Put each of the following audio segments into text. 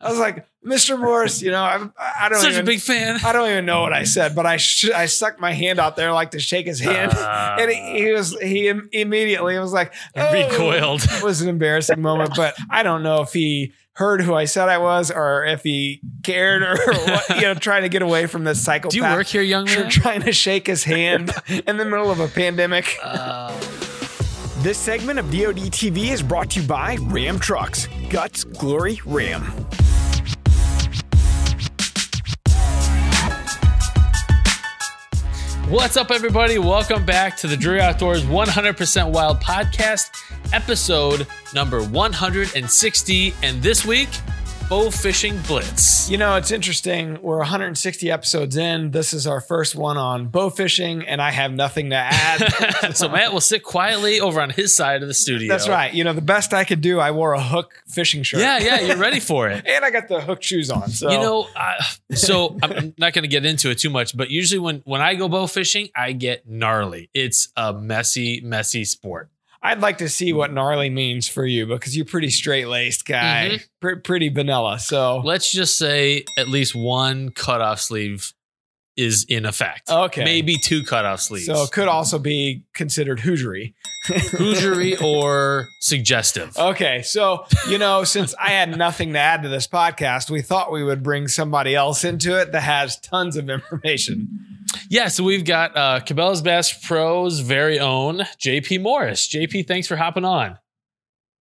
I was like, Mr. Morris, you know, I'm, I don't Such even, a big fan. I don't even know what I said, but I sh- I stuck my hand out there like to shake his hand, Uh, and he, he was he im- immediately was like "Oh." Recoiled. It was an embarrassing moment, but I don't know if he heard who I said I was or if he cared or what, you know, trying to get away from this psychopath. Do you work here, young man? Trying to shake his hand in the middle of a pandemic. Uh, This segment of DoD TV is brought to you by Ram Trucks. Guts, glory, Ram. What's up, everybody? Welcome back to the Drury Outdoors 100% Wild podcast, episode number 160. And this week, bow fishing blitz. You know, it's interesting. We're 160 episodes in. This is our first one on bow fishing, and I have nothing to add. so Matt will sit quietly over on his side of the studio. That's right. You know, the best I could do, I wore a hook fishing shirt. Yeah, yeah, you're ready for it. And I got the hook shoes on. So You know, uh, so I'm not going to get into it too much, but usually when when I go bow fishing, I get gnarly. It's a messy, messy sport. I'd like to see what gnarly means for you because you're pretty straight laced guy, Mm-hmm. Pre- pretty vanilla. So Let's just say at least one cutoff sleeve is in effect. Okay. maybe two cutoff sleeves. so it could also be considered hoogery. Hoosiery or suggestive. Okay, so you know, since I had nothing to add to this podcast, we thought we would bring somebody else into it that has tons of information. Yeah, so we've got uh, Cabela's Bass Pro's very own JP Morris. JP, thanks for hopping on.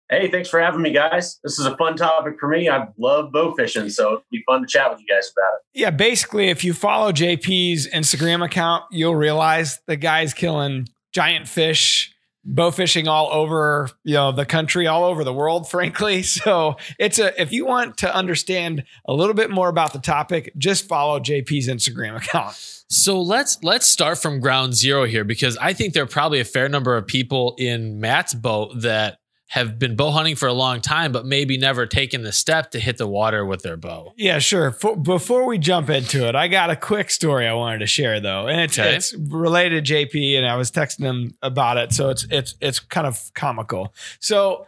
Hey, thanks for having me, guys. This is a fun topic for me. I love bow fishing, so it'd be fun to chat with you guys about it. Yeah, basically, if you follow JP's Instagram account, you'll realize the guy's killing giant fish, bow fishing all over, you know, the country, all over the world, frankly. So it's a if you want to understand a little bit more about the topic, just follow JP's Instagram account. So let's let's start from ground zero here because I think there are probably a fair number of people in Matt's boat that have been bow hunting for a long time, but maybe never taken the step to hit the water with their bow. Yeah, sure. For, before we jump into it, I got a quick story I wanted to share though, and it's Okay. it's related to JP, and I was texting him about it, so it's it's it's kind of comical. So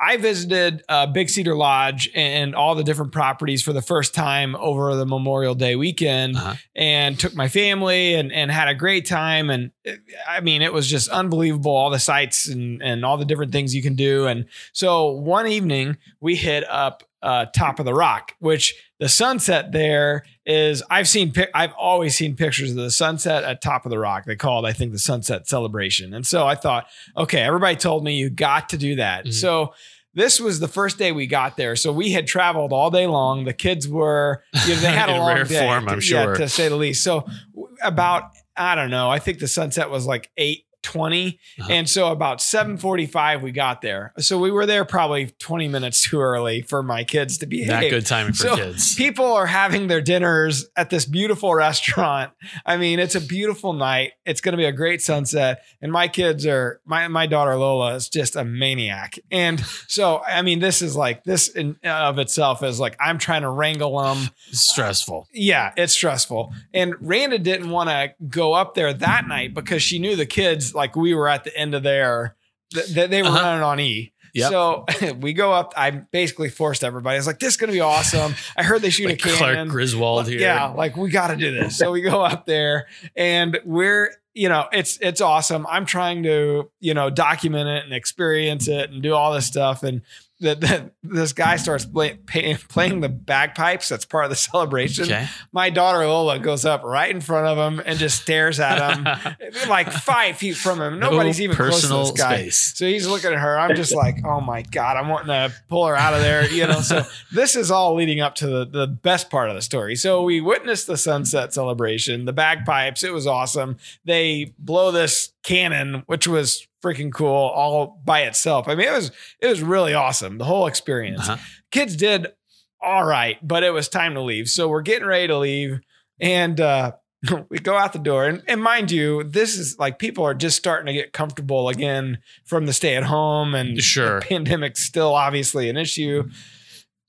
I visited uh, Big Cedar Lodge and all the different properties for the first time over the Memorial Day weekend, Uh-huh. and took my family and and had a great time. And it- I mean, it was just unbelievable all the sights and and all the different things you can do. And so one evening we hit up uh, Top of the Rock, which the sunset there is. I've seen. I've always seen pictures of the sunset at Top of the Rock. They called I think, the Sunset Celebration. And so I thought, okay, everybody told me you got to do that. Mhm. So. This was the first day we got there, so we had traveled all day long. The kids were, you know, they had a In long rare day, form, I'm yeah, sure. to say the least. So about, I don't know, I think the sunset was like eight twenty, Uh-huh. and so about seven forty five we got there. So we were there probably twenty minutes too early for my kids to be Not good timing for So, kids. People are having their dinners at this beautiful restaurant. I mean, it's a beautiful night. It's going to be a great sunset. And my kids are, my, my daughter Lola is just a maniac. And so, I mean, this is like, this in of itself is like, I'm trying to wrangle them. Stressful. Yeah, it's stressful. And Randa didn't want to go up there that night because she knew the kids, like we were at the end of their, th- th- they were Uh-huh. running on E. Yep. So we go up. I basically forced everybody. I was like, "This is going to be awesome." I heard they shoot Like a Clark. Griswold Like, here. Yeah, like we got to do this. So we go up there and we're, you know, it's it's awesome. I'm trying to, you know, document it and experience it and do all this stuff. And that that this guy starts play, pay, playing the bagpipes. That's part of the celebration. Okay. My daughter Lola goes up right in front of him and just stares at him, like five feet from him. Nobody's No even close to this guy. space. So he's looking at her. I'm just like, oh my God, I'm wanting to pull her out of there. You know, so this is all leading up to the, the best part of the story. So we witnessed the sunset celebration, the bagpipes. It was awesome. They blow this cannon, which was freaking cool all by itself. I mean, it was it was really awesome. The whole experience. Uh-huh. Kids did all right, but it was time to leave. So we're getting ready to leave. And uh we go out the door and, and mind you this is like people are just starting to get comfortable again from the stay at home and Sure. the pandemic's still obviously an issue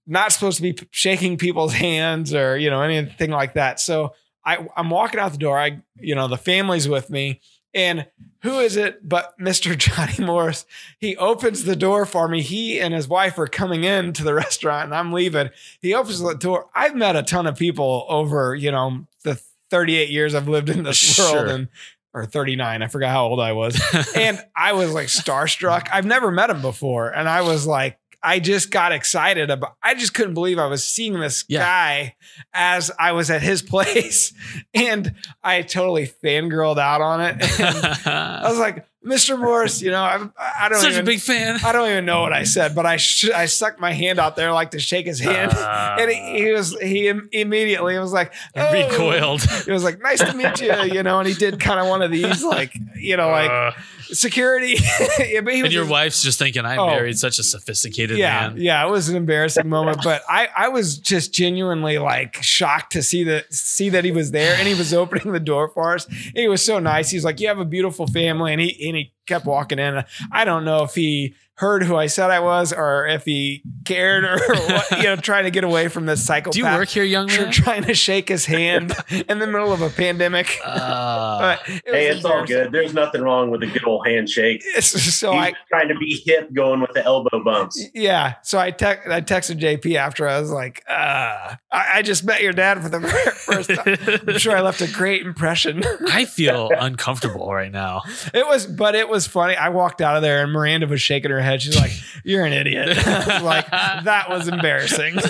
not supposed to be shaking people's hands or you know anything like that so I, i'm walking out the door i you know the family's with me And who is it but Mr. Johnny Morris? He opens the door for me. He and his wife are coming in to the restaurant and I'm leaving. He opens the door. I've met a ton of people over, you know, the 38 years I've lived in this Sure. world and or 39. I forgot how old I was. and I was like starstruck. I've never met him before. And I was like, I just got excited about I just couldn't believe I was seeing this Yeah. guy as I was at his place. And I totally fangirled out on it. I was like, Mr. Morris, you know, I, I don't Such even, a big fan. I don't even know what I said, but I sh- I stuck my hand out there like to shake his hand. and he, he was he im- immediately was like "Oh." recoiled. He was like, "Nice to meet you," you know, and he did kind of one of these, like you know, like Uh, security. yeah, but he and your just- wife's just thinking, I Oh. married such a sophisticated yeah, man. yeah, it was an embarrassing moment, but I I was just genuinely like shocked to see that see that he was there and he was opening the door for us. And he was so nice. He's like, "You have a beautiful family," and he and he kept walking in. I don't know if he heard who I said I was or if he cared or what, you know, trying to get away from this psychopath. Do you work here, young man? trying to shake his hand in the middle of a pandemic. Uh, But it Hey, it's all good. There's nothing wrong with a good old handshake. So He's I, trying to be hip, going with the elbow bumps. yeah. So I text, I texted JP after I was like, uh, I, I just met your dad for the first time. I'm sure I left a great impression. I feel uncomfortable right now. It was, but it was funny. I walked out of there and Miranda was shaking her head. She's like, "You're an idiot." Like that was embarrassing.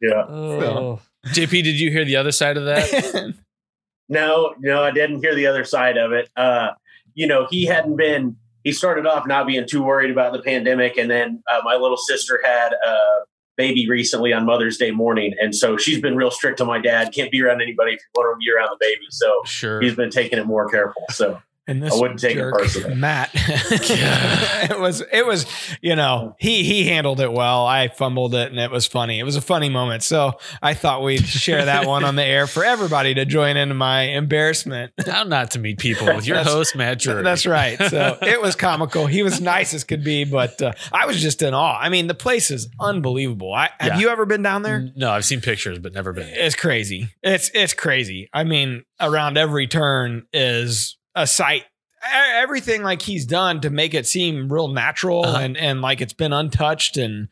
Yeah. Oh. JP, did you hear the other side of that? No, no, I didn't hear the other side of it. Uh, you know, he hadn't been. He started off not being too worried about the pandemic, and then uh, my little sister had a baby recently on Mother's Day morning, and so she's been real strict on my dad. Can't be around anybody if you want to be around the baby. So Sure. he's been taking it more careful. So and this I wouldn't take it jerk, personally. Matt. it was it was you know he he handled it well. I fumbled it and it was funny. It was a funny moment. So I thought we'd share that one on the air for everybody to join in my embarrassment. How not to meet people with your host, Matt Drury. That's right. So it was comical. He was nice as could be, but uh, I was just in awe. I mean, the place is unbelievable. I, Yeah. Have you ever been down there? No, I've seen pictures, but never been. It's crazy. It's it's crazy. I mean, around every turn is a sight. E- Everything like he's done to make it seem real natural Uh-huh. and and like it's been untouched and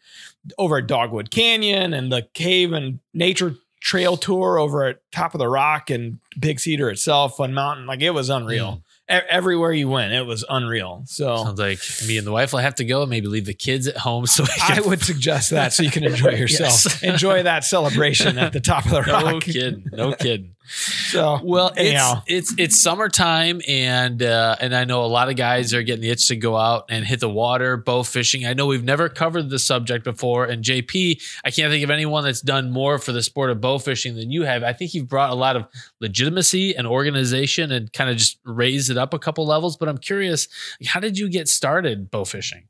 over at Dogwood Canyon and the cave and nature trail tour over at top of the rock and Big Cedar itself, Fun Mountain. Like it was unreal. E- everywhere you went, it was unreal. So Sounds like me and the wife will have to go. Maybe leave the kids at home so can. I would suggest that so you can enjoy yourself. Yes. Enjoy that celebration at the top of the rock. No kidding. No kidding. So Well, Anyhow. it's it's it's summertime, and uh, and I know a lot of guys are getting the itch to go out and hit the water, bow fishing. I know we've never covered the subject before, and JP, I can't think of anyone that's done more for the sport of bow fishing than you have. I think you've brought a lot of legitimacy and organization, and kind of just raised it up a couple levels. But I'm curious, how did you get started bow fishing?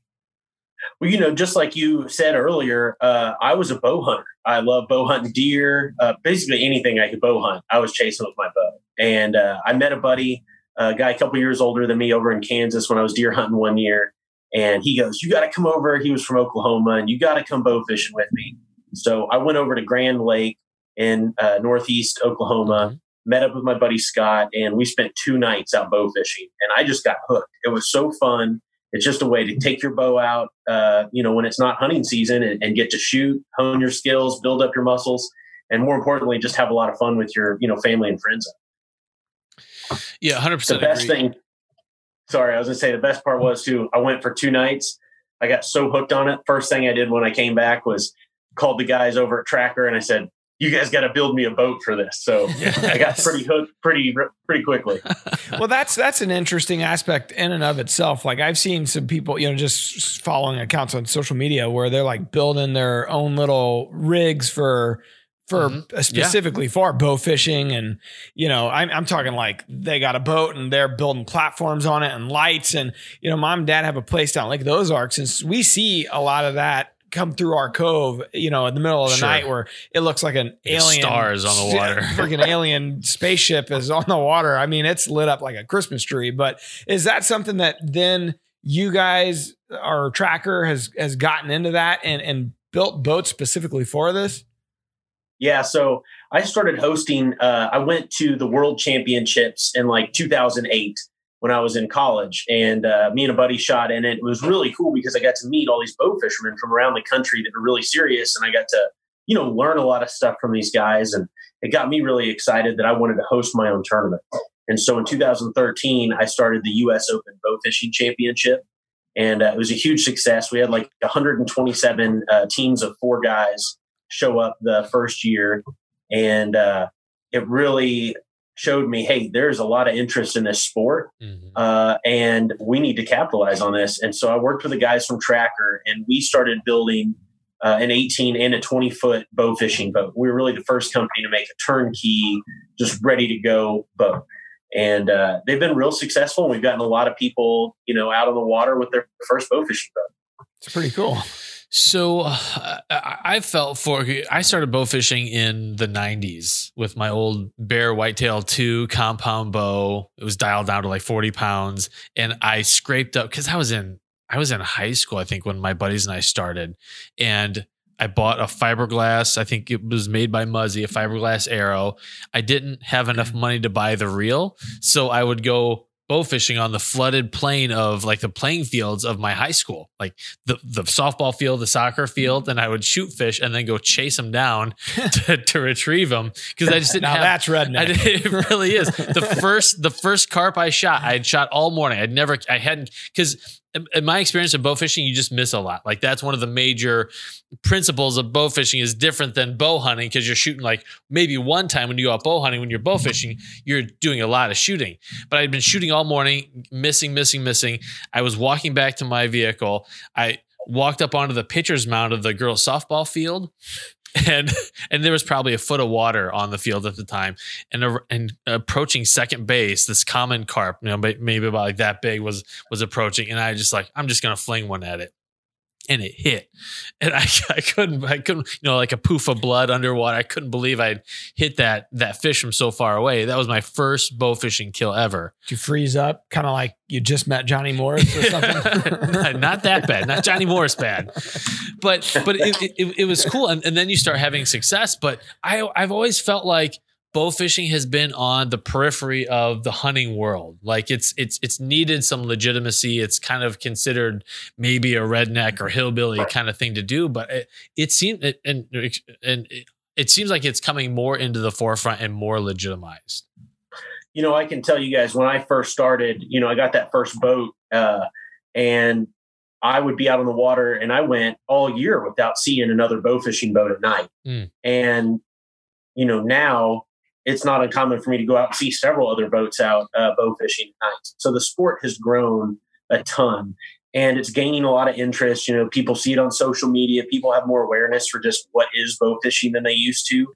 Well, you know, just like you said earlier, uh, I was a bow hunter. I love bow hunting deer, uh, basically anything I could bow hunt. I was chasing with my bow. And uh, I met a buddy, a guy a couple years older than me over in Kansas when I was deer hunting one year. And he goes, You got to come over. He was from Oklahoma, and you got to come bow fishing with me. So I went over to Grand Lake in uh, northeast Oklahoma, met up with my buddy Scott, and we spent two nights out bow fishing. And I just got hooked. It was so fun it's just a way to take your bow out uh, you know when it's not hunting season and, and get to shoot hone your skills build up your muscles and more importantly just have a lot of fun with your you know family and friends. Yeah, 100%. the best thing sorry i was going to say the best part was too i went for two nights. I got so hooked on it. First thing i did when i came back was called the guys over at tracker and i said you guys got to build me a boat for this. So i got pretty hooked pretty pretty quickly. Well, that's that's an interesting aspect in and of itself. Like I've seen some people, you know, just following accounts on social media where they're like building their own little rigs for for Mhm. uh, specifically for bow fishing. And you know I'm, I'm talking like they got a boat and they're building platforms on it and lights. And you know mom and dad have a place down Lake of the Ozarks and we see a lot of that come through our cove you know in the middle of the Sure. night where it looks like an The alien stars on the water. freaking alien spaceship is on the water I mean it's lit up like a Christmas tree but is that something that then you guys our tracker has has gotten into that and and built boats specifically for this Yeah, so I started hosting. Uh, I went to the World Championships in like 2008 when I was in college, and uh, me and a buddy shot in it. It was really cool because I got to meet all these bow fishermen from around the country that are really serious, and I got to you know learn a lot of stuff from these guys, and it got me really excited that I wanted to host my own tournament. And so in 2013, I started the U.S. Open Bow Fishing Championship, and uh, it was a huge success. We had like 127 uh, teams of four guys show up the first year, and uh, it really showed me, hey, there's a lot of interest in this sport, mm-hmm. uh, and we need to capitalize on this. And so I worked with the guys from Tracker, and we started building uh, an 18 and a 20 foot bow fishing boat. We were really the first company to make a turnkey, just ready to go boat and uh, they've been real successful. We've gotten a lot of people, you know, out on the water with their first bow fishing boat. It's pretty cool. So uh, I felt for I started bow fishing in the 90s with my old Bear Whitetail 2 compound bow. It was dialed down to like 40 pounds and I scraped up cuz I was in I was in high school I think when my buddies and I started and I bought a fiberglass. I think it was made by Muzzy, a fiberglass arrow. I didn't have enough money to buy the reel, so I would go bow fishing on the flooded plain of like the playing fields of my high school, like the the softball field, the soccer field, and I would shoot fish and then go chase them down to, to retrieve them because I just didn't now have. That's redneck. it really is the first the first carp I shot. I had shot all morning. I'd never I hadn't because in my experience of bow fishing, you just miss a lot. Like that's one of the major principles of bow fishing is different than bow hunting because you're shooting like maybe one time when you go out bow hunting, when you're bow fishing, you're doing a lot of shooting. But I'd been shooting all morning, missing, missing, missing. I was walking back to my vehicle. I walked up onto the pitcher's mound of the girls' softball field and and there was probably a foot of water on the field at the time. And uh, and approaching second base this common carp you know maybe about like that big was was approaching. And i just like i'm just gonna fling one at it and it hit. And I, I couldn't i couldn't you know like a poof of blood underwater. I couldn't believe i'd hit that that fish from so far away. That was my first bow fishing kill ever. Did you freeze up kind of like you just met johnny morris or something? Not that bad not johnny morris bad. But but it, it, it was cool and, and then you start having success. But i i've always felt like bow fishing has been on the periphery of the hunting world. Like it's it's it's needed some legitimacy. It's kind of considered maybe a redneck or hillbilly kind of thing to do, but it, it seems and and it, it seems like it's coming more into the forefront and more legitimized. You know, I can tell you guys when I first started, you know, I got that first boat uh, and I would be out on the water and I went all year without seeing another bow fishing boat at night. Mm. And you know, now it's not uncommon for me to go out and see several other boats out uh, bow fishing at night. So the sport has grown a ton and it's gaining a lot of interest. You know, people see it on social media. People have more awareness for just what is bow fishing than they used to.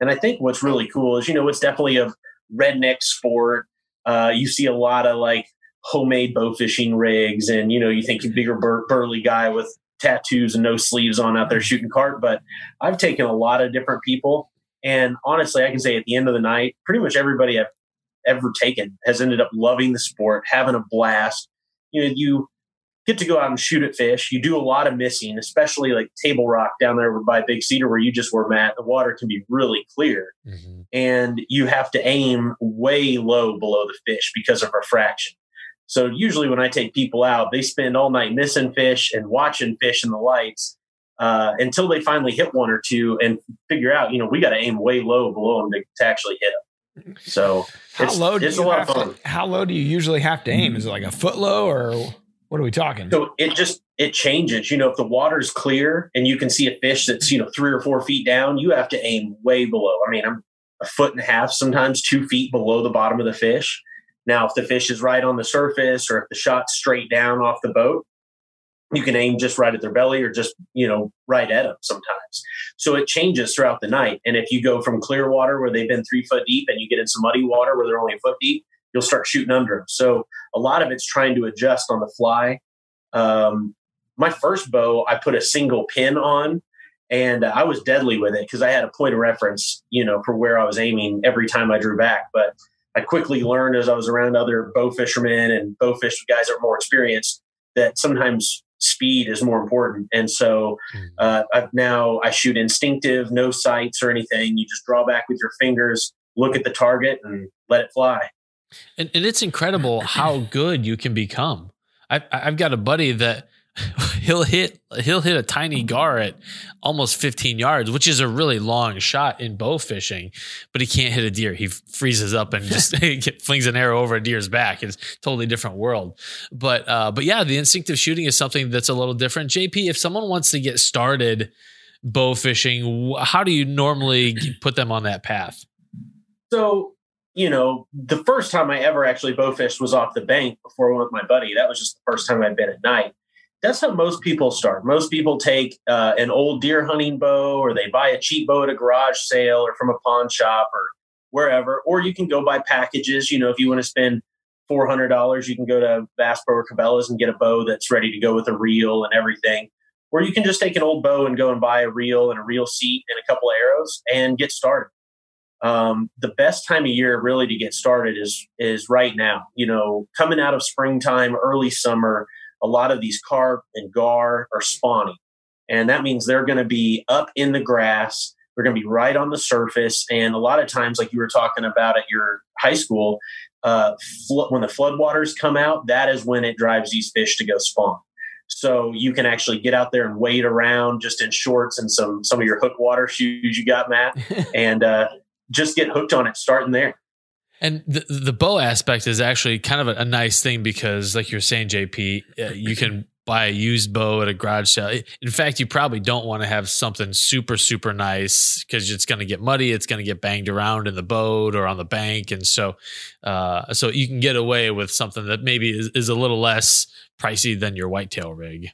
And I think what's really cool is, you know, it's definitely a redneck sport. Uh, you see a lot of like homemade bow fishing rigs, and you know, you think a bigger bur- burly guy with tattoos and no sleeves on out there shooting carp. But I've taken a lot of different people and honestly, I can say at the end of the night, pretty much everybody I've ever taken has ended up loving the sport, having a blast. You know, you get to go out and shoot at fish. You do a lot of missing, especially like Table Rock down there by Big Cedar, where you just were, Matt. The water can be really clear, mm-hmm. and you have to aim way low below the fish because of refraction. So usually, when I take people out, they spend all night missing fish and watching fish in the lights uh, until they finally hit one or two and figure out, you know, we got to aim way low below them to, to actually hit them. So how low do it's you have to, how low do you usually have to aim? Is it like a foot low or what are we talking? So it just it changes. You know, if the water's clear and you can see a fish that's you know three or four feet down, you have to aim way below. I mean, I'm a foot and a half, sometimes two feet below the bottom of the fish. Now, if the fish is right on the surface or if the shot's straight down off the boat, you can aim just right at their belly or just you know right at them sometimes. So it changes throughout the night. And if you go from clear water where they've been three foot deep and you get into muddy water where they're only a foot deep you'll start shooting under them so a lot of it's trying to adjust on the fly. Um, my first bow i put a single pin on and i was deadly with it because i had a point of reference you know for where i was aiming every time i drew back. But i quickly learned as i was around other bow fishermen and bow fish guys that are more experienced that sometimes speed is more important. And so Mm-hmm. uh, I've now I shoot instinctive, no sights or anything. You just draw back with your fingers, look at the target, and let it fly. And, and it's incredible how good you can become. I've, I've got a buddy that he'll hit he'll hit a tiny gar at almost 15 yards, which is a really long shot in bow fishing, but he can't hit a deer. He freezes up and just flings an arrow over a deer's back. It's totally different world. But uh, but yeah, the instinctive shooting is something that's a little different. JP, if someone wants to get started bow fishing, how do you normally put them on that path? So, you know, the first time I ever actually bow fished was off the bank before with my buddy. That was just the first time I'd been at night. That's how most people start. Most people take uh, an old deer hunting bow or they buy a cheap bow at a garage sale or from a pawn shop or wherever. Or you can go buy packages. You know, if you want to spend $400, you can go to Bass Pro or Cabela's and get a bow that's ready to go with a reel and everything. Or you can just take an old bow and go and buy a reel and a reel seat and a couple arrows and get started um, the best time of year really to get started is is right now. You know, coming out of springtime, early summer, a lot of these carp and gar are spawning, and that means they're going to be up in the grass. They're going to be right on the surface, and a lot of times, like you were talking about at your high school, uh, fl- when the floodwaters come out, that is when it drives these fish to go spawn. So you can actually get out there and wade around just in shorts and some some of your hook water shoes you got, Matt, and uh, just get hooked on it starting there. And the the bow aspect is actually kind of a, a nice thing because, like you're saying, JP, uh, you can buy a used bow at a garage sale. In fact, you probably don't want to have something super super nice because it's going to get muddy. It's going to get banged around in the boat or on the bank, and so uh, so you can get away with something that maybe is, is a little less pricey than your whitetail rig.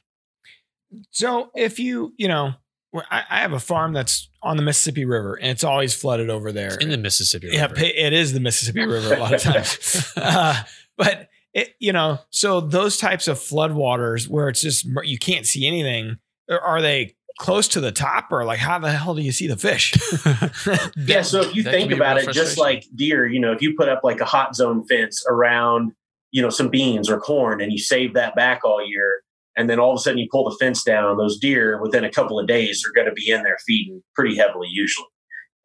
So if you, you know, well, I, I have a farm that's on the Mississippi River and it's always flooded over there. in the Mississippi yeah, River. pa- it is the Mississippi River a lot of times. uh, but it, you know, so those types of floodwaters where it's just you can't see anything, are- are they close to the top or like how the hell do you see the fish? Yeah, so if you that think about it, just like deer, you know, if you put up like a hot zone fence around, you know, some beans or corn and you save that back all year, and then all of a sudden you pull the fence down, those deer within a couple of days are going to be in there feeding pretty heavily usually.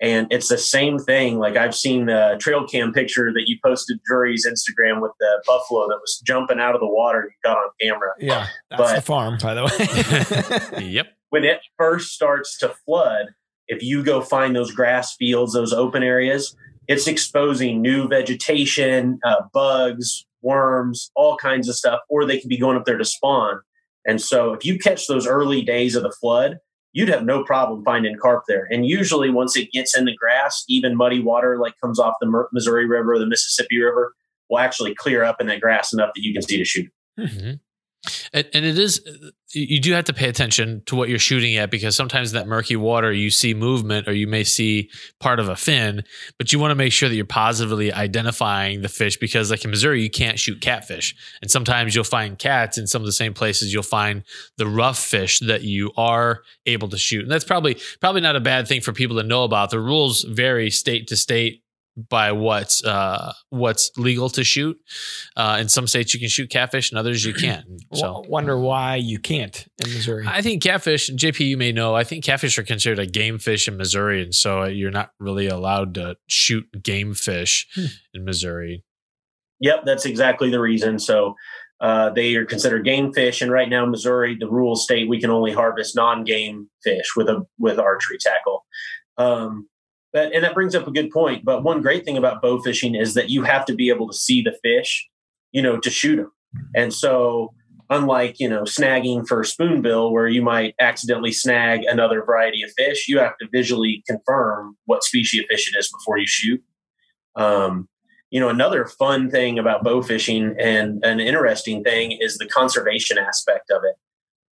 And it's the same thing. Like I've seen the trail cam picture that you posted Drury's Instagram with the buffalo that was jumping out of the water you got on camera. yeah, that's But- the farm, by the way. yep. when it first starts to flood, if you go find those grass fields, those open areas, it's exposing new vegetation, uh, bugs, worms, all kinds of stuff, or they could be going up there to spawn. And so if you catch those early days of the flood, you'd have no problem finding carp there. And usually once it gets in the grass, even muddy water like comes off the Missouri River or the Mississippi River will actually clear up in that grass enough that you can see to shoot. Mhm. And, and it is, you do have to pay attention to what you're shooting at because sometimes in that murky water, you see movement or you may see part of a fin, but you want to make sure that you're positively identifying the fish because, like in Missouri, you can't shoot catfish. And sometimes you'll find cats in some of the same places you'll find the rough fish that you are able to shoot. And that's probably, probably not a bad thing for people to know about. The rules vary state to state by what's uh, what's legal to shoot. Uh, in some states you can shoot catfish, and others you can't. So Wonder why you can't in Missouri. I think catfish, JP, you may know, I think catfish are considered a game fish in Missouri, and so you're not really allowed to shoot game fish Hmm. in Missouri. Yep, that's exactly the reason. So uh, they are considered game fish, and right now, Missouri, the rules state we can only harvest non-game fish with a with archery tackle. Um, but and that brings up a good point. But one great thing about bow fishing is that you have to be able to see the fish, you know, to shoot them. And so, unlike you know snagging for spoonbill, where you might accidentally snag another variety of fish, you have to visually confirm what species of fish it is before you shoot. Um, you know, another fun thing about bow fishing and an interesting thing is the conservation aspect of it.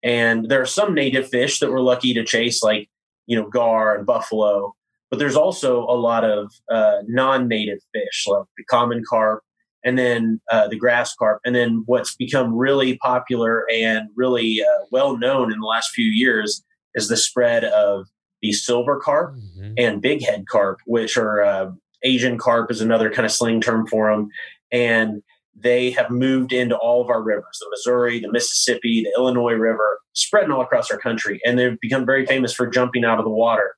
And there are some native fish that we're lucky to chase, like you know gar and buffalo, but there's also a lot of uh, non-native fish, like the common carp, and then uh, the grass carp, and then what's become really popular and really uh, well known in the last few years is the spread of the silver carp Mhm. and big head carp, which are uh, Asian carp is another kind of slang term for them. And they have moved into all of our rivers the Missouri, the Mississippi, the Illinois River, spreading all across our country. And they've become very famous for jumping out of the water.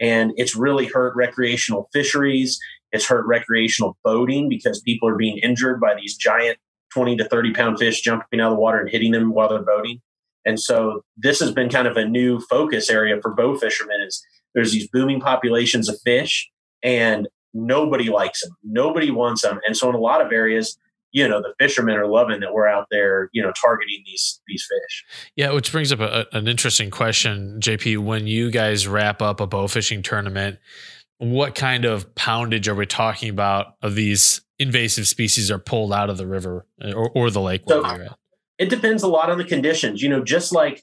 And it's really hurt recreational fisheries. It's hurt recreational boating because people are being injured by these giant 20 to 30 pound fish jumping out of the water and hitting them while they're boating. And so this has been kind of a new focus area for bow fishermen is there's these booming populations of fish and nobody likes them. Nobody wants them. And so in a lot of areas, you know the fishermen are loving that we're out there you know targeting these these fish. Yeah which brings up a, an interesting question jp when you guys wrap up a bow fishing tournament what kind of poundage are we talking about of these invasive species are pulled out of the river uh, or, or the lake so, it depends a lot on the conditions. You know just like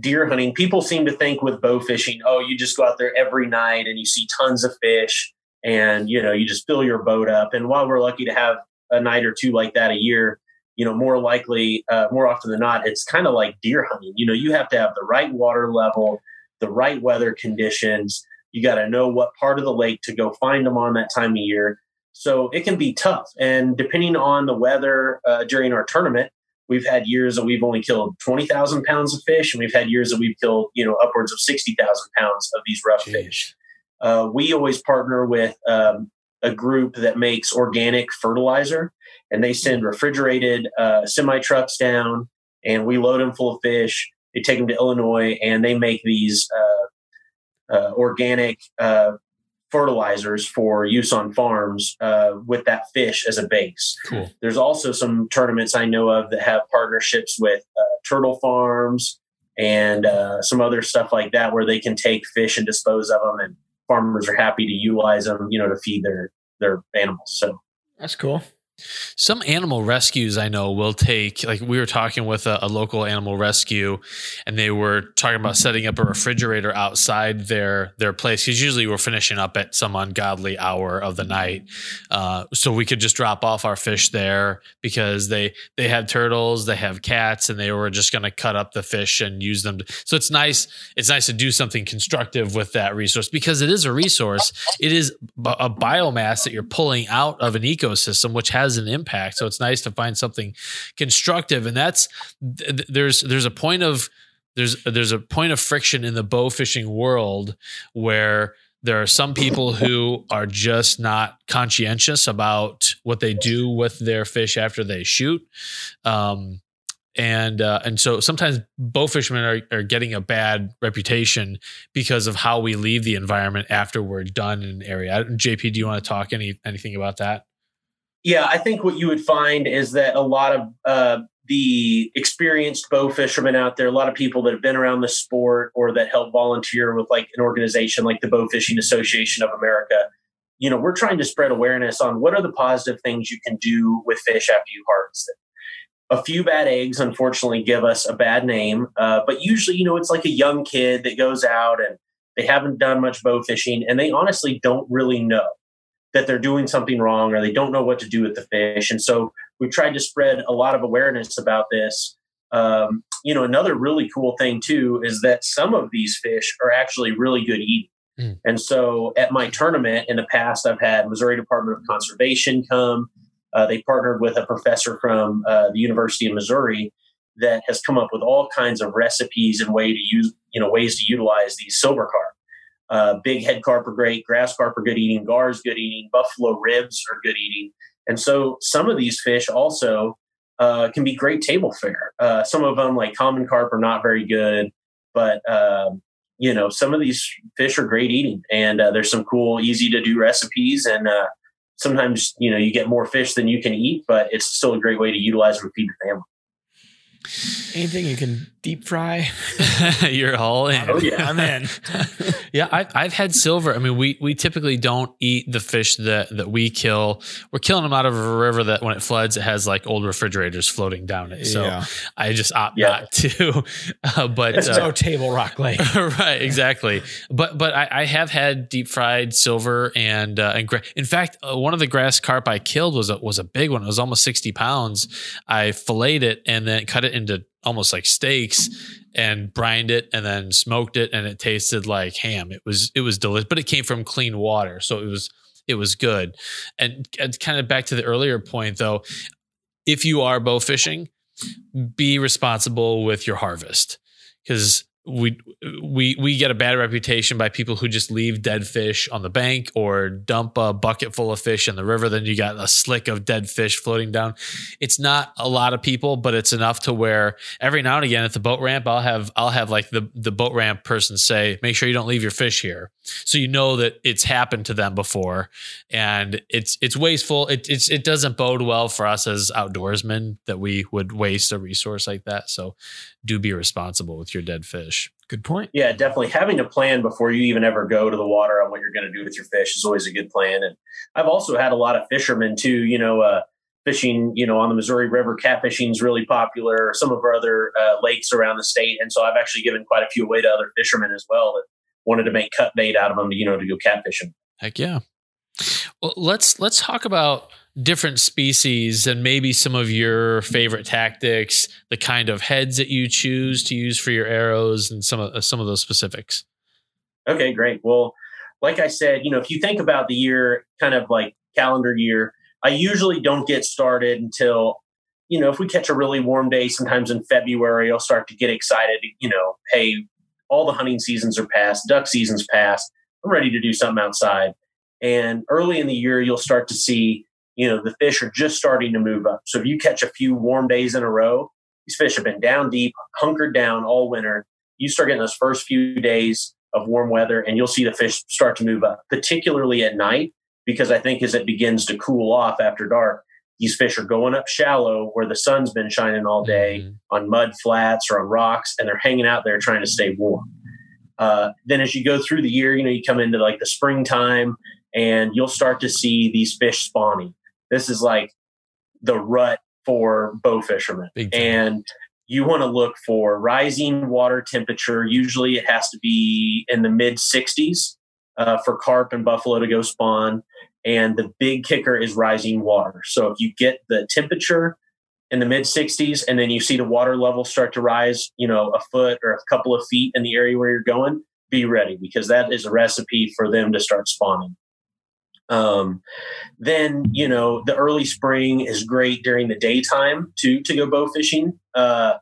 deer hunting people seem to think with bow fishing oh you just go out there every night and you see tons of fish and you know you just fill your boat up. And while we're lucky to have a night or two like that a year, you know, more likely, uh, more often than not, it's kind of like deer hunting. You know, you have to have the right water level, the right weather conditions. You got to know what part of the lake to go find them on that time of year. So it can be tough. And depending on the weather uh, during our tournament, we've had years that we've only killed 20,000 pounds of fish, and we've had years that we've killed, you know, upwards of 60,000 pounds of these rough Jeez. fish. Uh, we always partner with um, a group that makes organic fertilizer, and they send refrigerated uh, semi trucks down, and we load them full of fish. They take them to Illinois, and they make these uh, uh, organic uh, fertilizers for use on farms uh, with that fish as a base. Cool. There's also some tournaments I know of that have partnerships with uh, turtle farms and some other stuff like that, where they can take fish and dispose of them and farmers are happy to utilize them, you know, to feed their their animals. So that's cool. Some animal rescues I know will take, like we were talking with a, a, local animal rescue, and they were talking about setting up a refrigerator outside their their place because usually we're finishing up at some ungodly hour of the night, uh, so we could just drop off our fish there because they they have turtles, they have cats, and they were just going to cut up the fish and use them. To, so it's nice. It's nice to do something constructive with that resource because it is a resource. It is a biomass that you're pulling out of an ecosystem, which has has an impact. So it's nice to find something constructive, and that's there's there's a point of there's there's a point of friction in the bow fishing world where there are some people who are just not conscientious about what they do with their fish after they shoot. Um, and uh, and so sometimes bow fishermen are, are getting a bad reputation because of how we leave the environment after we're done in an area. JP, do you want to talk any anything about that? Yeah, I think what you would find is that a lot of uh, the experienced bow fishermen out there, a lot of people that have been around the sport or that help volunteer with like an organization like the Bow Fishing Association of America, you know, we're trying to spread awareness on what are the positive things you can do with fish after you harvest them. A few bad eggs, unfortunately, give us a bad name. Uh, but usually, you know, it's like a young kid that goes out and they haven't done much bow fishing and they honestly don't really know that they're doing something wrong or they don't know what to do with the fish. And so we've tried to spread a lot of awareness about this. Um, you know, another really cool thing too is that some of these fish are actually really good eating. Mm. And so at my tournament in the past, I've had Missouri Department of Conservation come. Uh, they partnered with a professor from uh, the University of Missouri that has come up with all kinds of recipes and way to use, you know, ways to utilize these silver carp. Uh, big head carp are great, grass carp are good eating, gars good eating, buffalo ribs are good eating. And so some of these fish also uh, can be great table fare. Uh, some of them, like common carp, are not very good, but um, you know some of these fish are great eating, and uh, there's some cool, easy to do recipes. And uh, sometimes you know you get more fish than you can eat, but it's still a great way to utilize and feed the family. Anything you can deep fry. You're all in. Oh yeah, I'm in. yeah, I've I've had silver. I mean, we we typically don't eat the fish that that we kill. We're killing them out of a river that when it floods, it has like old refrigerators floating down it. So yeah. I just opt yeah. not to. Uh, but it's uh, no table rock lake. right, exactly. But but I, I, have had deep fried silver and uh, and gra- in fact, uh, one of the grass carp I killed was a was a big one. It was almost sixty pounds. I filleted it and then cut it into almost like steaks and brined it and then smoked it and it tasted like ham. It was it was delicious, but it came from clean water, so it was it was good. And, and kind of back to the earlier point though, if you are bow fishing, be responsible with your harvest because we we we get a bad reputation by people who just leave dead fish on the bank or dump a bucket full of fish in the river. Then you got a slick of dead fish floating down. It's not a lot of people but it's enough to where every now and again at the boat ramp I'll have I'll have like the the boat ramp person say make sure you don't leave your fish here. So you know that it's happened to them before. And it's it's wasteful. It it's, it doesn't bode well for us as outdoorsmen that we would waste a resource like that. So do be responsible with your dead fish. Good point. Yeah, definitely. Having a plan before you even ever go to the water on what you're going to do with your fish is always a good plan. And I've also had a lot of fishermen too, you know, uh, fishing, you know, on the Missouri River, catfishing is really popular, some of our other uh, lakes around the state. And so I've actually given quite a few away to other fishermen as well that wanted to make cut bait out of them, you know, to go catfishing. Heck yeah. Well, let's let's talk about different species and maybe some of your favorite tactics, the kind of heads that you choose to use for your arrows, and some of some of those specifics. Okay, great. Well, like I said, you know, if you think about the year, kind of like calendar year, I usually don't get started until you know if we catch a really warm day. Sometimes in February, I'll start to get excited. You know, hey, all the hunting seasons are past, duck season's past. I'm ready to do something outside. And early in the year, you'll start to see you know, the fish are just starting to move up. So if you catch a few warm days in a row, these fish have been down deep, hunkered down all winter. You start getting those first few days of warm weather, and you'll see the fish start to move up, particularly at night, because I think as it begins to cool off after dark, these fish are going up shallow where the sun's been shining all day mm-hmm. on mud flats or on rocks, and they're hanging out there trying to stay warm. Uh, then as you go through the year, you know, you come into like the springtime and you'll start to see these fish spawning. This is like the rut for bow fishermen. And you want to look for rising water temperature. Usually it has to be in the mid 60s uh, for carp and buffalo to go spawn. And the big kicker is rising water. So if you get the temperature in the mid 60s and then you see the water level start to rise, you know, a foot or a couple of feet in the area where you're going, be ready because that is a recipe for them to start spawning. Um, then you know the early spring is great during the daytime to to go bow fishing uh,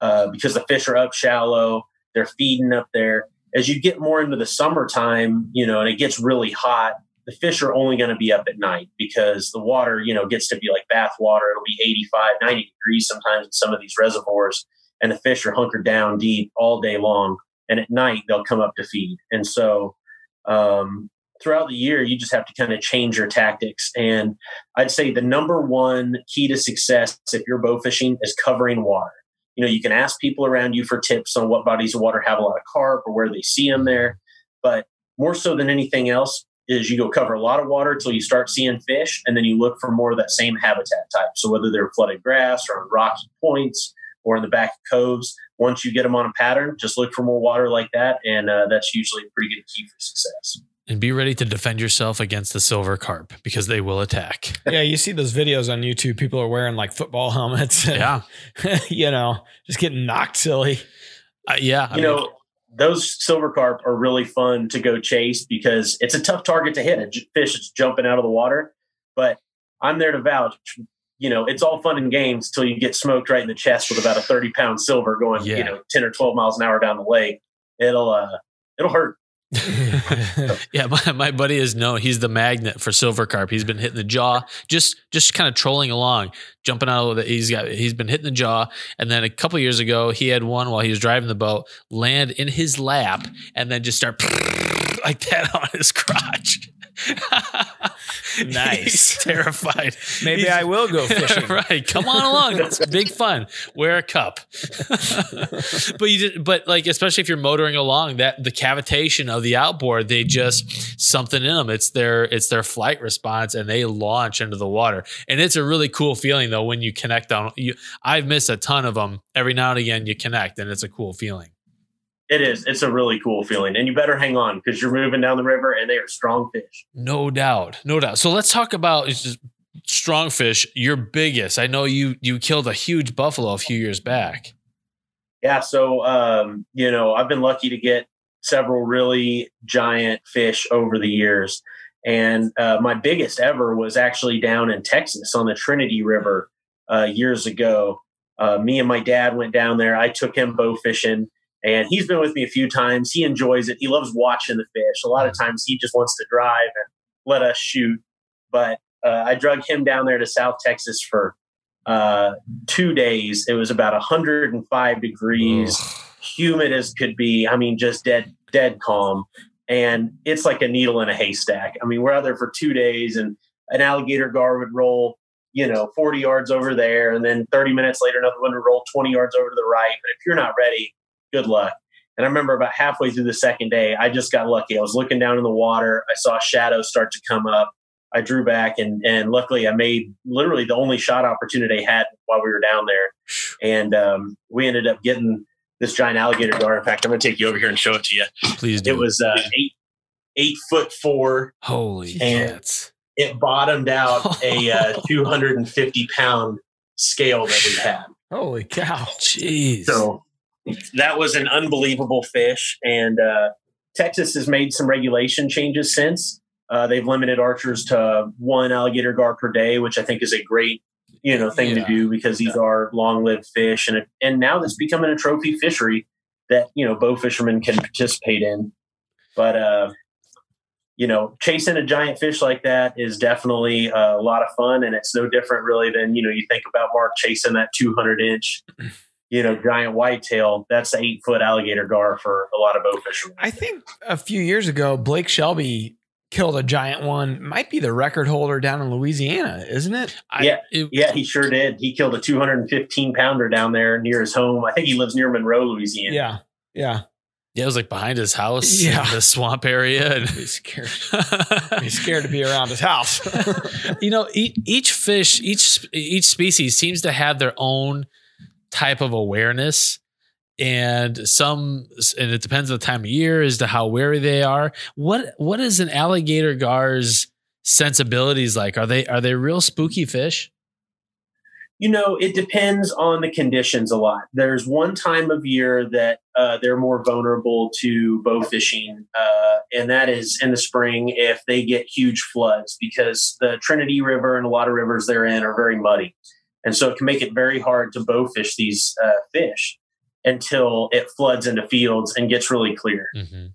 uh, because the fish are up shallow, they're feeding up there. As you get more into the summertime, you know, and it gets really hot, the fish are only going to be up at night because the water, you know, gets to be like bath water. It'll be 85, 90 degrees sometimes in some of these reservoirs, and the fish are hunkered down deep all day long. And at night, they'll come up to feed. And so, um, throughout the year, you just have to kind of change your tactics. And I'd say the number one key to success if you're bow fishing is covering water. You know, you can ask people around you for tips on what bodies of water have a lot of carp or where they see them there. But more so than anything else, is you go cover a lot of water until you start seeing fish, and then you look for more of that same habitat type. So whether they're flooded grass or on rocky points or in the back of coves, once you get them on a pattern, just look for more water like that, and uh, that's usually a pretty good key for success and be ready to defend yourself against the silver carp because they will attack. yeah, you see those videos on YouTube. People are wearing like football helmets. And, yeah, you know, just getting knocked silly. Uh, yeah, I you mean, know, those silver carp are really fun to go chase because it's a tough target to hit. A fish is jumping out of the water, but I'm there to vouch. You know, it's all fun and games until you get smoked right in the chest with about a 30 pound silver going, yeah. you know, 10 or 12 miles an hour down the lake. It'll, uh, it'll hurt. yeah, my, my buddy is no, he's the magnet for silver carp. He's been hitting the jaw, just just kind of trolling along, jumping out of the. He's got he's been hitting the jaw, and then a couple years ago, he had one while he was driving the boat land in his lap, and then just start like that on his crotch. nice. Terrified. Maybe He's, I will go fishing. right. Come on along. That's big fun. Wear a cup. but you did, but like especially if you're motoring along, that the cavitation of the outboard, they just something in them. It's their it's their flight response and they launch into the water. And it's a really cool feeling though when you connect on you I've missed a ton of them. Every now and again you connect and it's a cool feeling. It is. It's a really cool feeling. And you better hang on because you're moving down the river and they are strong fish. No doubt. No doubt. So let's talk about strong fish. Your biggest. I know you you killed a huge buffalo a few years back. Yeah. So um, you know, I've been lucky to get several really giant fish over the years. And uh, my biggest ever was actually down in Texas on the Trinity River uh, years ago. Uh, me and my dad went down there. I took him bow fishing, and he's been with me a few times. He enjoys it. He loves watching the fish. A lot of times he just wants to drive and let us shoot. But uh, I drug him down there to South Texas for uh, two days. It was about 105 degrees, humid as could be. I mean, just dead, dead calm. And it's like a needle in a haystack. I mean, we're out there for two days, and an alligator gar would roll, you know, 40 yards over there, and then 30 minutes later, another one would roll 20 yards over to the right. But if you're not ready, good luck. And I remember about halfway through the second day, I just got lucky. I was looking down in the water. I saw shadows start to come up. I drew back and and luckily I made literally the only shot opportunity I had while we were down there. And um, we ended up getting this giant alligator gar. In fact, I'm gonna take you over here and show it to you. Please do. It was uh, eight eight foot four. holy and- cats. It bottomed out a uh, 250 pound scale that we had. Holy cow. Jeez. So that was an unbelievable fish. And uh, Texas has made some regulation changes since. Uh, they've limited archers to one alligator gar per day, which I think is a great you know thing Yeah. to do because these are long lived fish, and and now it's becoming a trophy fishery that you know bow fishermen can participate in. But uh, you know, chasing a giant fish like that is definitely uh, a lot of fun, and it's no different really than you know you think about Mark chasing that 200 inch, you know, giant whitetail. That's the eight foot alligator gar for a lot of bow fishermen. I think a few years ago, Blake Shelby killed a giant one. Might be the record holder down in Louisiana, isn't it? I, Yeah. it- Yeah, he sure did. He killed a 215 pounder down there near his home. I think he lives near Monroe, Louisiana. Yeah. Yeah. yeah, it was like behind his house, Yeah. in the swamp area. And He's scared. He's scared to be around his house. you know, each, each fish, each each species seems to have their own type of awareness, and some, and it depends on the time of year as to how wary they are. What what is an alligator gar's sensibilities like? Are they are they real spooky fish? You know, it depends on the conditions a lot. There's one time of year that uh, they're more vulnerable to bow fishing, uh, and that is in the spring if they get huge floods because the Trinity River and a lot of rivers they're in are very muddy. And so it can make it very hard to bow fish these uh, fish until it floods into fields and gets really clear. Mm-hmm.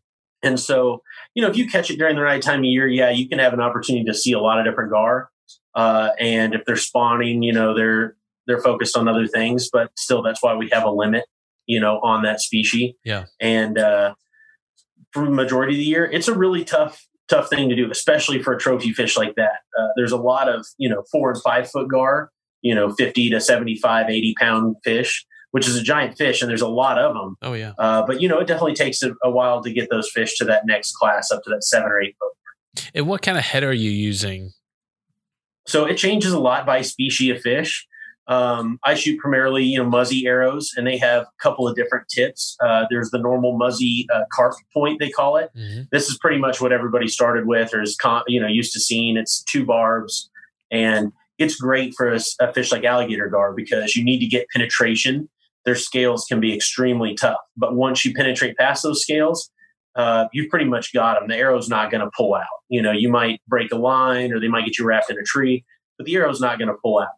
And so, you know, if you catch it during the right time of year, yeah, you can have an opportunity to see a lot of different gar. Uh, and if they're spawning, you know, they're they're focused on other things, but still, that's why we have a limit, you know, on that species. Yeah. And uh, for the majority of the year, it's a really tough tough thing to do, especially for a trophy fish like that. Uh, there's a lot of you know four and five foot gar, you know, 50 to 75, 80 pound fish, which is a giant fish, and there's a lot of them. Oh yeah. Uh, but you know, it definitely takes a, a while to get those fish to that next class, up to that seven or eight foot. And what kind of head are you using? So it changes a lot by species of fish. Um, I shoot primarily, you know, muzzy arrows, and they have a couple of different tips. Uh, there's the normal muzzy uh, carp point, they call it. Mhm. This is pretty much what everybody started with, or is con- you know used to seeing. It's two barbs, and it's great for a fish like alligator gar because you need to get penetration. Their scales can be extremely tough, but once you penetrate past those scales, uh, you've pretty much got them. The arrow's not going to pull out. You know, you might break a line, or they might get you wrapped in a tree, but the arrow's not going to pull out.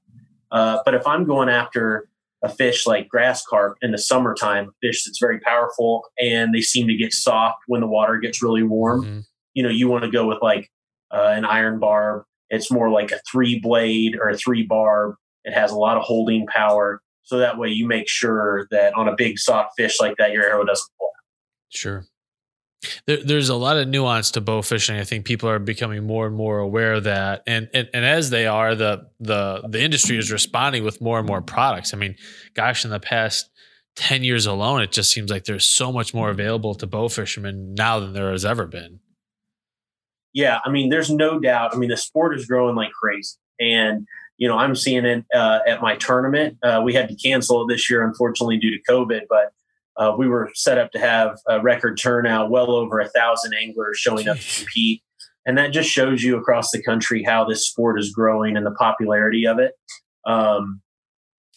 Uh, but if I'm going after a fish like grass carp in the summertime, a fish that's very powerful and they seem to get soft when the water gets really warm, Mhm. you know, you want to go with like uh, an iron barb. It's more like a three blade or a three barb. It has a lot of holding power. So that way you make sure that on a big soft fish like that, your arrow doesn't pull out. Sure. There, there's a lot of nuance to bow fishing. I think people are becoming more and more aware of that, and and, and as they are, the the the industry is responding with more and more products. I mean, gosh, in the past ten years alone, it just seems like there's so much more available to bow fishermen now than there has ever been. Yeah, I mean, there's no doubt. I mean, the sport is growing like crazy, and you know, I'm seeing it uh, at my tournament. Uh, we had to cancel it this year, unfortunately, due to COVID, but uh, we were set up to have a record turnout, well over a thousand anglers showing up to compete, and that just shows you across the country how this sport is growing and the popularity of it. Um,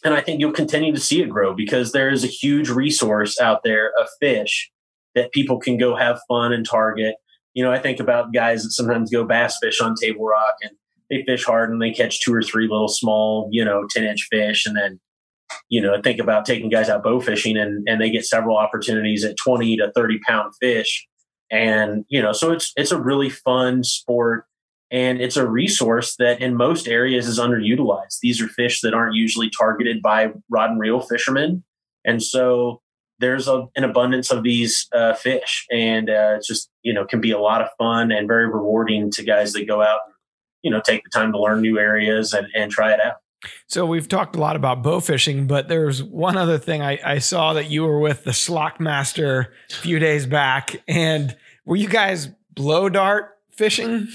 and I think you'll continue to see it grow because there is a huge resource out there of fish that people can go have fun and target you know, I think about guys that sometimes go bass fish on Table Rock and they fish hard and they catch two or three little small, you know, 10 inch fish. And then, you know, think about taking guys out bow fishing and, and they get several opportunities at 20 to 30 pound fish. And, you know, so it's, it's a really fun sport and it's a resource that in most areas is underutilized. These are fish that aren't usually targeted by rod and reel fishermen. And so there's a, an abundance of these uh, fish and uh, it's just, you know, can be a lot of fun and very rewarding to guys that go out and you know take the time to learn new areas and, and try it out. So we've talked a lot about bow fishing, but there's one other thing I, I saw that you were with the Slock Master a few days back, and were you guys blow dart fishing?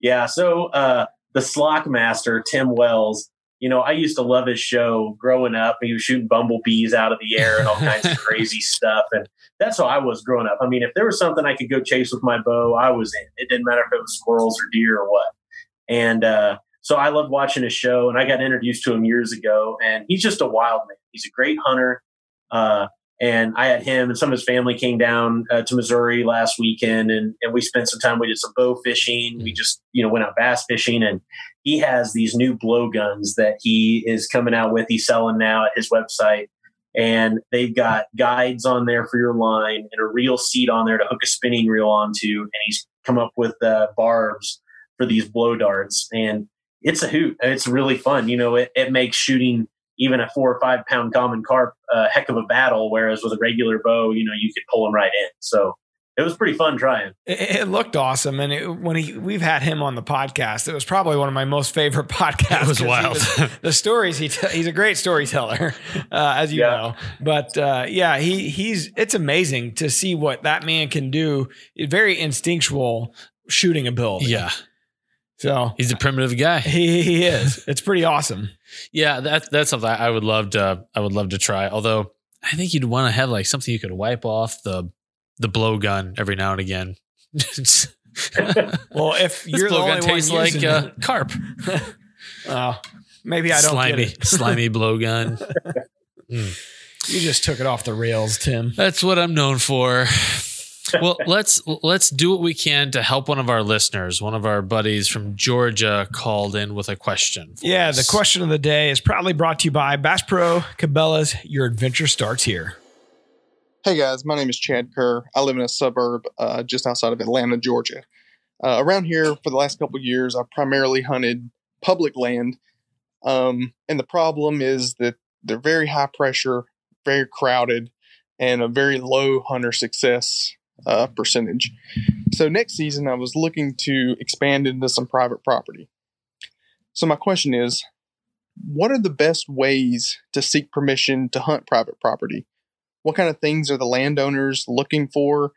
Yeah. So uh, the Slock Master, Tim Wells, you know, I used to love his show growing up. He was shooting bumblebees out of the air and all kinds of crazy stuff. And that's how I was growing up. I mean, if there was something I could go chase with my bow, I was in. It didn't matter if it was squirrels or deer or what. And uh, so I loved watching his show, and I got introduced to him years ago. And he's just a wild man. He's a great hunter. Uh, and I had him and some of his family came down uh, to Missouri last weekend, and, and we spent some time. We did some bow fishing. We just you know went out bass fishing, and he has these new blow guns that he is coming out with. He's selling now at his website, and they've got guides on there for your line and a reel seat on there to hook a spinning reel onto. And he's come up with uh, barbs for these blow darts. And it's a hoot. It's really fun. You know, it, it makes shooting even a four or five pound common carp a heck of a battle. Whereas with a regular bow, you know, you could pull them right in. So it was pretty fun trying. It, it looked awesome, and it, when he we've had him on the podcast, it was probably one of my most favorite podcasts. It was wild. Was, the stories he t- he's a great storyteller, uh, as you yeah. know. But uh, yeah, he he's it's amazing to see what that man can do. Very instinctual shooting ability. Yeah. So he's a primitive guy. He, he is. It's pretty awesome. Yeah, that's that's something I would love to. I would love to try. Although I think you'd want to have like something you could wipe off the the blowgun every now and again. well, if you're the only tastes like uh, carp. uh, maybe I don't slimy, slimy blowgun. Mm. You just took it off the rails, Tim. That's what I'm known for well, let's let's do what we can to help one of our listeners. One of our buddies from Georgia called in with a question. Yeah, us. the question of the day is proudly brought to you by Bass Pro Cabela's. Your adventure starts here. Hey guys, my name is Chad Kerr. I live in a suburb uh, just outside of Atlanta, Georgia. Uh, around here, for the last couple years, I've primarily hunted public land, um, and the problem is that they're very high pressure, very crowded, and a very low hunter success uh, percentage. So next season, I was looking to expand into some private property. So my question is, what are the best ways to seek permission to hunt private property? What kind of things are the landowners looking for?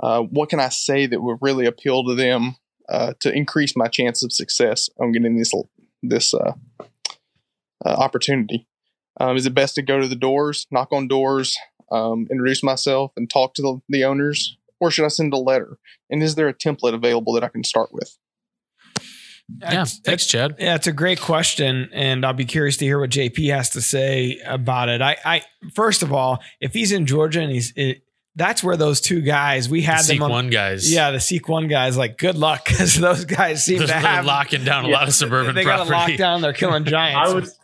Uh, what can I say that would really appeal to them uh, to increase my chance of success on getting this this uh, uh opportunity? Um, is it best to go to the doors, knock on doors, um, introduce myself, and talk to the, the owners? Or should I send a letter? And is there a template available that I can start with? Yeah, thanks, Chad. Yeah, it's a great question, and I'll be curious to hear what JP has to say about it. I, I first of all, if he's in Georgia and he's, it, that's where those two guys we had the them on, one guys. Yeah, the Seek One guys. Like, good luck because those guys seem They're to have locking down a yeah, lot of suburban. They property. got a lockdown. They're killing giants. I was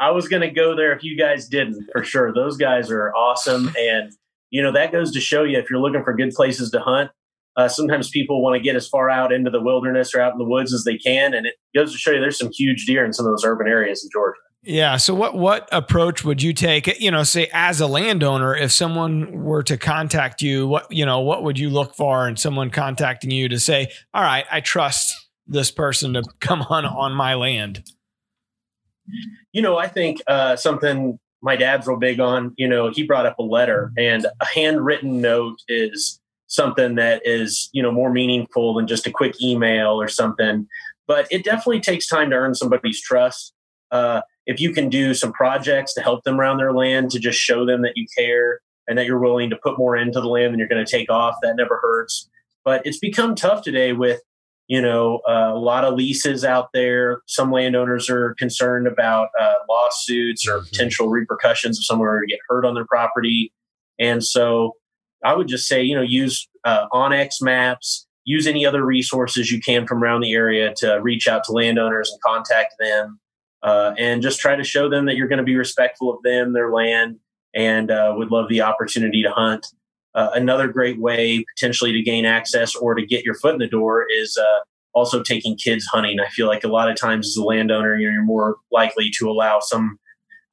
I was going to go there if you guys didn't for sure. Those guys are awesome, and you know that goes to show you if you're looking for good places to hunt uh, sometimes people want to get as far out into the wilderness or out in the woods as they can and it goes to show you there's some huge deer in some of those urban areas in georgia. Yeah so what what approach would you take you know say as a landowner if someone were to contact you what you know what would you look for in someone contacting you to say all right i trust this person to come hunt on my land you know i think uh, something my dad's real big on, you know, he brought up a letter and a handwritten note is something that is, you know, more meaningful than just a quick email or something. But it definitely takes time to earn somebody's trust. Uh, if you can do some projects to help them around their land to just show them that you care and that you're willing to put more into the land than you're going to take off, that never hurts. But it's become tough today with you know, uh, a lot of leases out there. Some landowners are concerned about uh, lawsuits or mm-hmm. potential repercussions if someone were to get hurt on their property. And so I would just say, you know, use uh, onX maps. use any other resources you can from around the area to reach out to landowners and contact them, uh, and just try to show them that you're going to be respectful of them, their land, and uh, would love the opportunity to hunt. Uh, another great way potentially to gain access or to get your foot in the door is uh, also taking kids hunting. I feel like a lot of times as a landowner, you know, you're more likely to allow some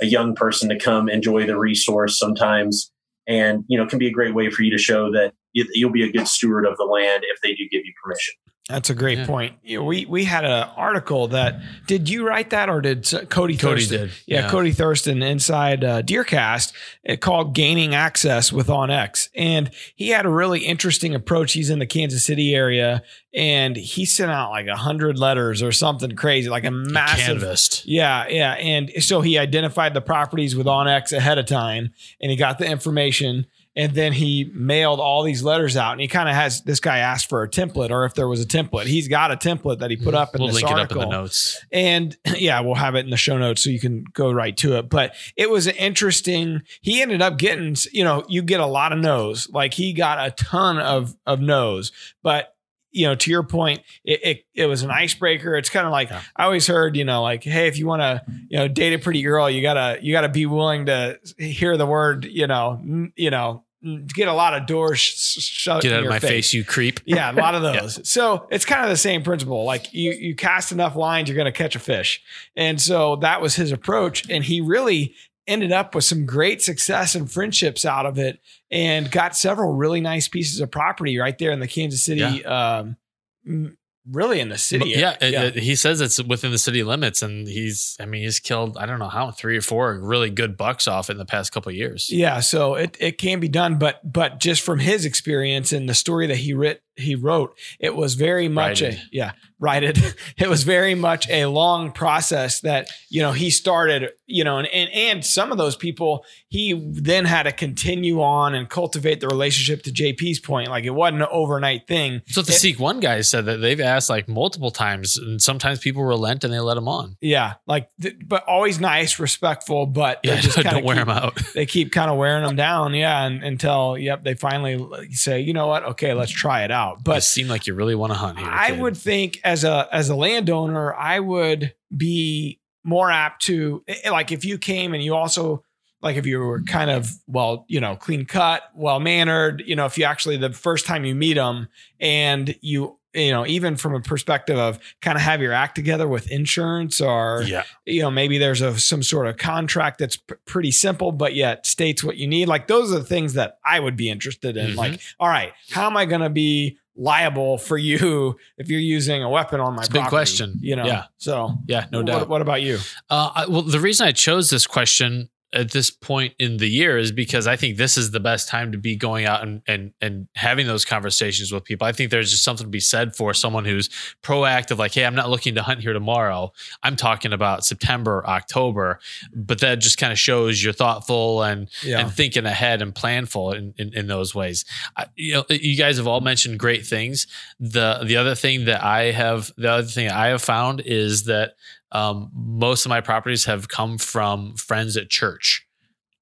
a young person to come enjoy the resource sometimes, and you know, can be a great way for you to show that you'll be a good steward of the land if they do give you permission. That's a great yeah. point. You know, we we had an article that did you write that or did Cody Cody Thurston? did. Yeah, yeah, Cody Thurston inside uh, Deercast it called "Gaining Access with OnX," and he had a really interesting approach. He's in the Kansas City area, and he sent out like a hundred letters or something crazy, like a massive canvassed. Yeah, yeah, and so he identified the properties with OnX ahead of time, and he got the information and then he mailed all these letters out and he kind of has this guy asked for a template or if there was a template. He's got a template that he put mm-hmm. up in we'll this link article it up in the notes. And yeah we'll have it in the show notes so you can go right to it. But it was an interesting he ended up getting you know you get a lot of no's. Like he got a ton of of no's. But you know, to your point, it, it, it was an icebreaker. It's kind of like yeah. I always heard, you know, like, hey, if you want to, you know, date a pretty girl, you gotta you gotta be willing to hear the word, you know, you know, get a lot of doors shut. Get out of my face. face. you creep. Yeah, a lot of those. yeah. So it's kind of the same principle. Like you, you cast enough lines, you're going to catch a fish. And so that was his approach, and he really ended up with some great success and friendships out of it, and got several really nice pieces of property right there in the Kansas City. Yeah. Um, really in the city. Yeah, yeah. It, it, he says it's within the city limits, and he's. I mean, he's killed. I don't know how three or four really good bucks off in the past couple years. Yeah, so it it can be done, but but just from his experience and the story that he writ he wrote, it was very much Righted. a yeah righted. it was very much a long process that you know he started. You know, and and and some of those people he then had to continue on and cultivate the relationship. To JP's point, like it wasn't an overnight thing. So the it, Seek One guy said that they've asked like multiple times, and sometimes people relent and they let him on. Yeah, like but always nice, respectful, but yeah, just don't wear them out. They keep kind of wearing them down. Yeah, and, until yep, they finally say, you know what, okay, let's try it out. But it seem like you really want to hunt here. I kid. would think as a as a landowner, I would be more apt to eh, like if you came and you also like if you were kind of well, you know, clean cut, well mannered, you know, if you actually the first time you meet them and you you know, even from a perspective of kind of have your act together with insurance or, yeah. you know, maybe there's a, some sort of contract that's p- pretty simple, but yet states what you need. Like those are the things that I would be interested in. Mm-hmm. Like, all right, how am I going to be liable for you if you're using a weapon on my it's a big question you know yeah so yeah no what, doubt what about you uh, I, well the reason i chose this question at this point in the year is because I think this is the best time to be going out and, and and having those conversations with people. I think there's just something to be said for someone who's proactive, like, hey, I'm not looking to hunt here tomorrow. I'm talking about September, October. But that just kind of shows you're thoughtful and yeah. and thinking ahead and planful in, in, in those ways. I, you know, you guys have all mentioned great things. The the other thing that I have the other thing I have found is that um, most of my properties have come from friends at church.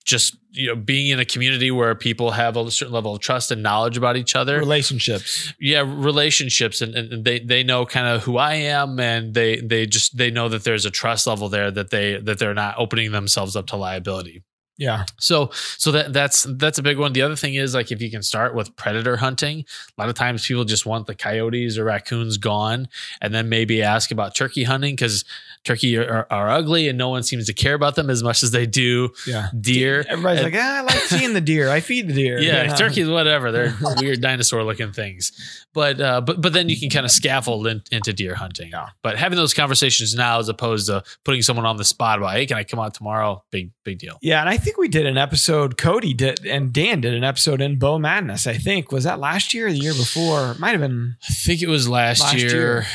Just you know, being in a community where people have a certain level of trust and knowledge about each other, relationships, yeah, relationships, and, and they they know kind of who I am, and they they just they know that there's a trust level there that they that they're not opening themselves up to liability. Yeah. So so that that's that's a big one. The other thing is like if you can start with predator hunting, a lot of times people just want the coyotes or raccoons gone, and then maybe ask about turkey hunting because turkey are, are, ugly and no one seems to care about them as much as they do yeah. deer. Everybody's and, like, ah, I like seeing the deer. I feed the deer. Yeah, yeah. turkeys, whatever. They're weird dinosaur looking things. But uh, but but then you can kind of scaffold in, into deer hunting. Yeah. But having those conversations now as opposed to putting someone on the spot about, hey, can I come out tomorrow? Big big deal. Yeah, and I think we did an episode. Cody did and Dan did an episode in Bow Madness. I think was that last year or the year before? Might have been. I think it was last, last year. year.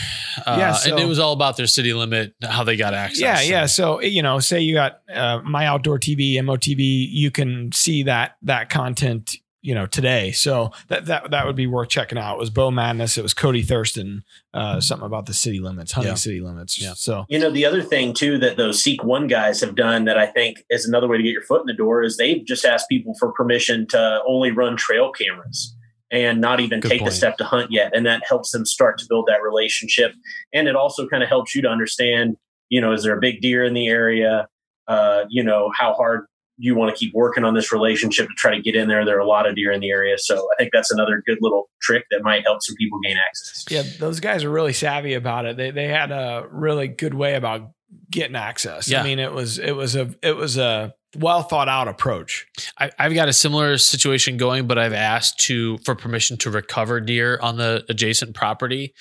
Uh, yeah, so, and it was all about their city limit, how they got access. Yeah, yeah. So you know, say you got uh, my outdoor TV, MOTV, you can see that that content you know today. So that that that would be worth checking out. It was Bow Madness. It was Cody Thurston. Uh, something about the city limits, hunting yeah. city limits. Yeah. So you know the other thing too that those Seek One guys have done that I think is another way to get your foot in the door is they've just asked people for permission to only run trail cameras. and not even Good take point. the step to hunt yet. And that helps them start to build that relationship. And it also kind of helps you to understand, you know, is there a big deer in the area? Uh, you know, how hard you want to keep working on this relationship to try to get in there. There are a lot of deer in the area. So I think that's another good little trick that might help some people gain access. Yeah, those guys are really savvy about it. They they had a really good way about getting access. Yeah. I mean, it was it was a it was a well thought out approach. I, I've got a similar situation going, but I've asked to for permission to recover deer on the adjacent property,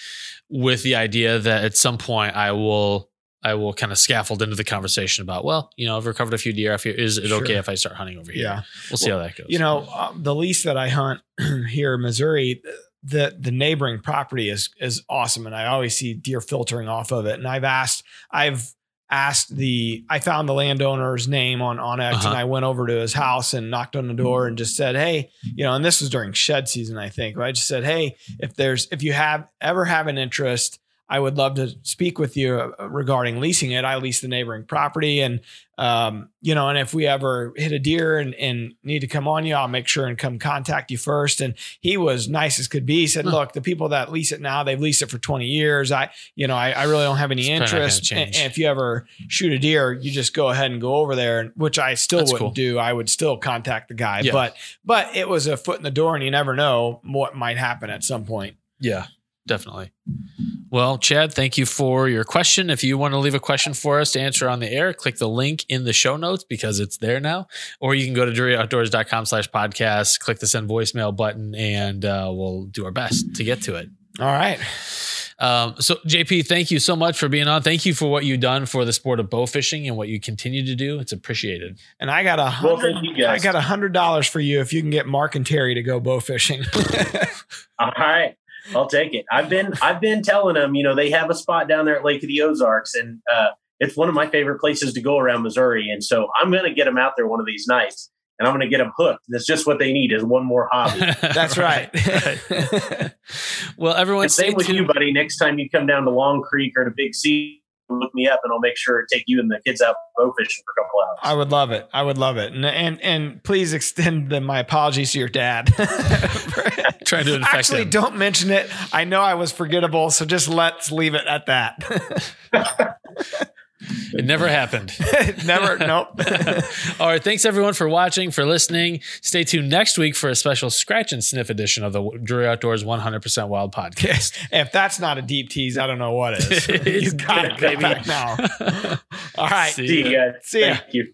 with the idea that at some point I will I will kind of scaffold into the conversation about well, you know, I've recovered a few deer. If Is it okay if I start hunting over here? Yeah. we'll see how that goes. You know, uh, the lease that I hunt here in Missouri, the the neighboring property is is awesome, and I always see deer filtering off of it. And I've asked, I've asked the, I found the landowner's name on onX, Uh-huh. and I went over to his house and knocked on the door and just said, hey, you know, and this was during shed season, I think. But I just said, hey, if there's if you have ever have an interest. I would love to speak with you uh, regarding leasing it. I lease the neighboring property, and um, you know, and if we ever hit a deer and, and need to come on you, I'll make sure and come contact you first. And he was nice as could be. He said, Huh. look, the people that lease it now, they've leased it for 20 years. I, you know, I, I really don't have any It's probably not gonna interest. And, and if you ever shoot a deer, you just go ahead and go over there, which I still That's wouldn't cool. do. I would still contact the guy, Yeah. but, but it was a foot in the door and you never know what might happen at some point. Yeah, definitely. Well, Chad, thank you for your question. If you want to leave a question for us to answer on the air, click the link in the show notes because it's there now. Or you can go to druryoutdoors.com slash podcast, click the send voicemail button, and uh, we'll do our best to get to it. All right. Um, so, JP, thank you so much for being on. Thank you for what you've done for the sport of bow fishing and what you continue to do. It's appreciated. And I got a hundred, thank you, guys. I got a hundred dollars for you if you can get Mark and Terry to go bow fishing. All right. I'll take it. I've been I've been telling them, you know, they have a spot down there at Lake of the Ozarks, and uh, it's one of my favorite places to go around Missouri. And so I'm going to get them out there one of these nights, and I'm going to get them hooked. That's just what they need is one more hobby. That's right. well, everyone, and stay same with you, buddy. Next time you come down to Long Creek or to Big C, look me up, and I'll make sure to take you and the kids out bow fishing for a couple hours. I would love it. I would love it. And and and please extend the, my apologies to your dad. Trying to infect Actually, him. don't mention it. I know I was forgettable, so just let's leave it at that. It never happened. Never. Nope. All right. Thanks everyone for watching, for listening. Stay tuned next week for a special scratch and sniff edition of the Drury Outdoors 100% Wild podcast. if that's not a deep tease, I don't know what is. It's you got it, good, baby. Now. All right. See See you guys. See ya. Thank you.